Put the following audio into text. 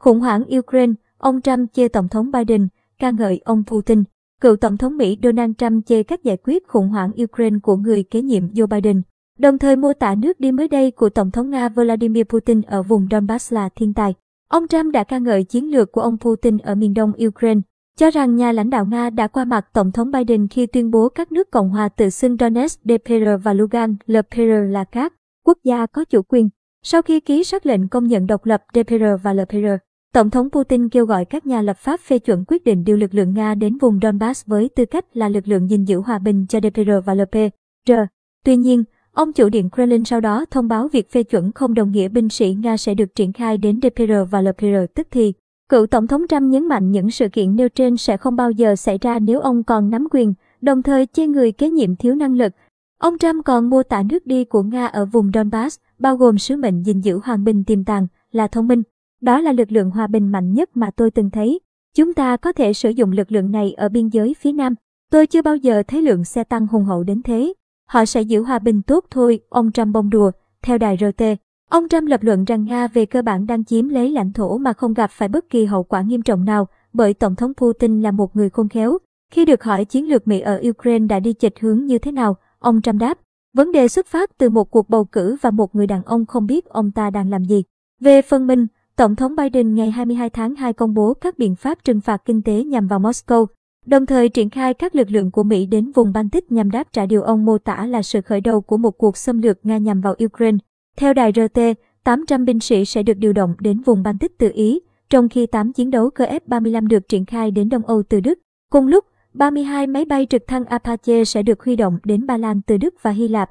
Khủng hoảng Ukraine, ông Trump chê Tổng thống Biden, ca ngợi ông Putin. Cựu Tổng thống Mỹ Donald Trump chê cách giải quyết khủng hoảng Ukraine của người kế nhiệm Joe Biden, đồng thời mô tả nước đi mới đây của Tổng thống Nga Vladimir Putin ở vùng Donbass là thiên tài. Ông Trump đã ca ngợi chiến lược của ông Putin ở miền đông Ukraine, cho rằng nhà lãnh đạo Nga đã qua mặt Tổng thống Biden khi tuyên bố các nước Cộng hòa tự xưng Donetsk, DPR và Lugan, LPR là các quốc gia có chủ quyền. Sau khi ký sắc lệnh công nhận độc lập DPR và LPR, Tổng thống Putin kêu gọi các nhà lập pháp phê chuẩn quyết định điều lực lượng Nga đến vùng Donbass với tư cách là lực lượng gìn giữ hòa bình cho DPR và LPR. Tuy nhiên, ông chủ điện Kremlin sau đó thông báo việc phê chuẩn không đồng nghĩa binh sĩ Nga sẽ được triển khai đến DPR và LPR tức thì. Cựu Tổng thống Trump nhấn mạnh những sự kiện nêu trên sẽ không bao giờ xảy ra nếu ông còn nắm quyền, đồng thời chê người kế nhiệm thiếu năng lực. Ông Trump còn mô tả nước đi của Nga ở vùng Donbass, bao gồm sứ mệnh gìn giữ hòa bình tiềm tàng, là thông minh. Đó là lực lượng hòa bình mạnh nhất mà tôi từng thấy. Chúng ta có thể sử dụng lực lượng này ở biên giới phía Nam. Tôi chưa bao giờ thấy lượng xe tăng hùng hậu đến thế. Họ sẽ giữ hòa bình tốt thôi, ông Trump bông đùa, theo đài RT. Ông Trump lập luận rằng Nga về cơ bản đang chiếm lấy lãnh thổ mà không gặp phải bất kỳ hậu quả nghiêm trọng nào, bởi Tổng thống Putin là một người khôn khéo. Khi được hỏi chiến lược Mỹ ở Ukraine đã đi chệch hướng như thế nào, ông Trump đáp, vấn đề xuất phát từ một cuộc bầu cử và một người đàn ông không biết ông ta đang làm gì. Về phần mình, Tổng thống Biden ngày 22 tháng 2 công bố các biện pháp trừng phạt kinh tế nhằm vào Moscow, đồng thời triển khai các lực lượng của Mỹ đến vùng Baltic nhằm đáp trả điều ông mô tả là sự khởi đầu của một cuộc xâm lược Nga nhằm vào Ukraine. Theo đài RT, 800 binh sĩ sẽ được điều động đến vùng Baltic từ Ý, trong khi 8 chiến đấu cơ F-35 được triển khai đến Đông Âu từ Đức. Cùng lúc, 32 máy bay trực thăng Apache sẽ được huy động đến Ba Lan từ Đức và Hy Lạp.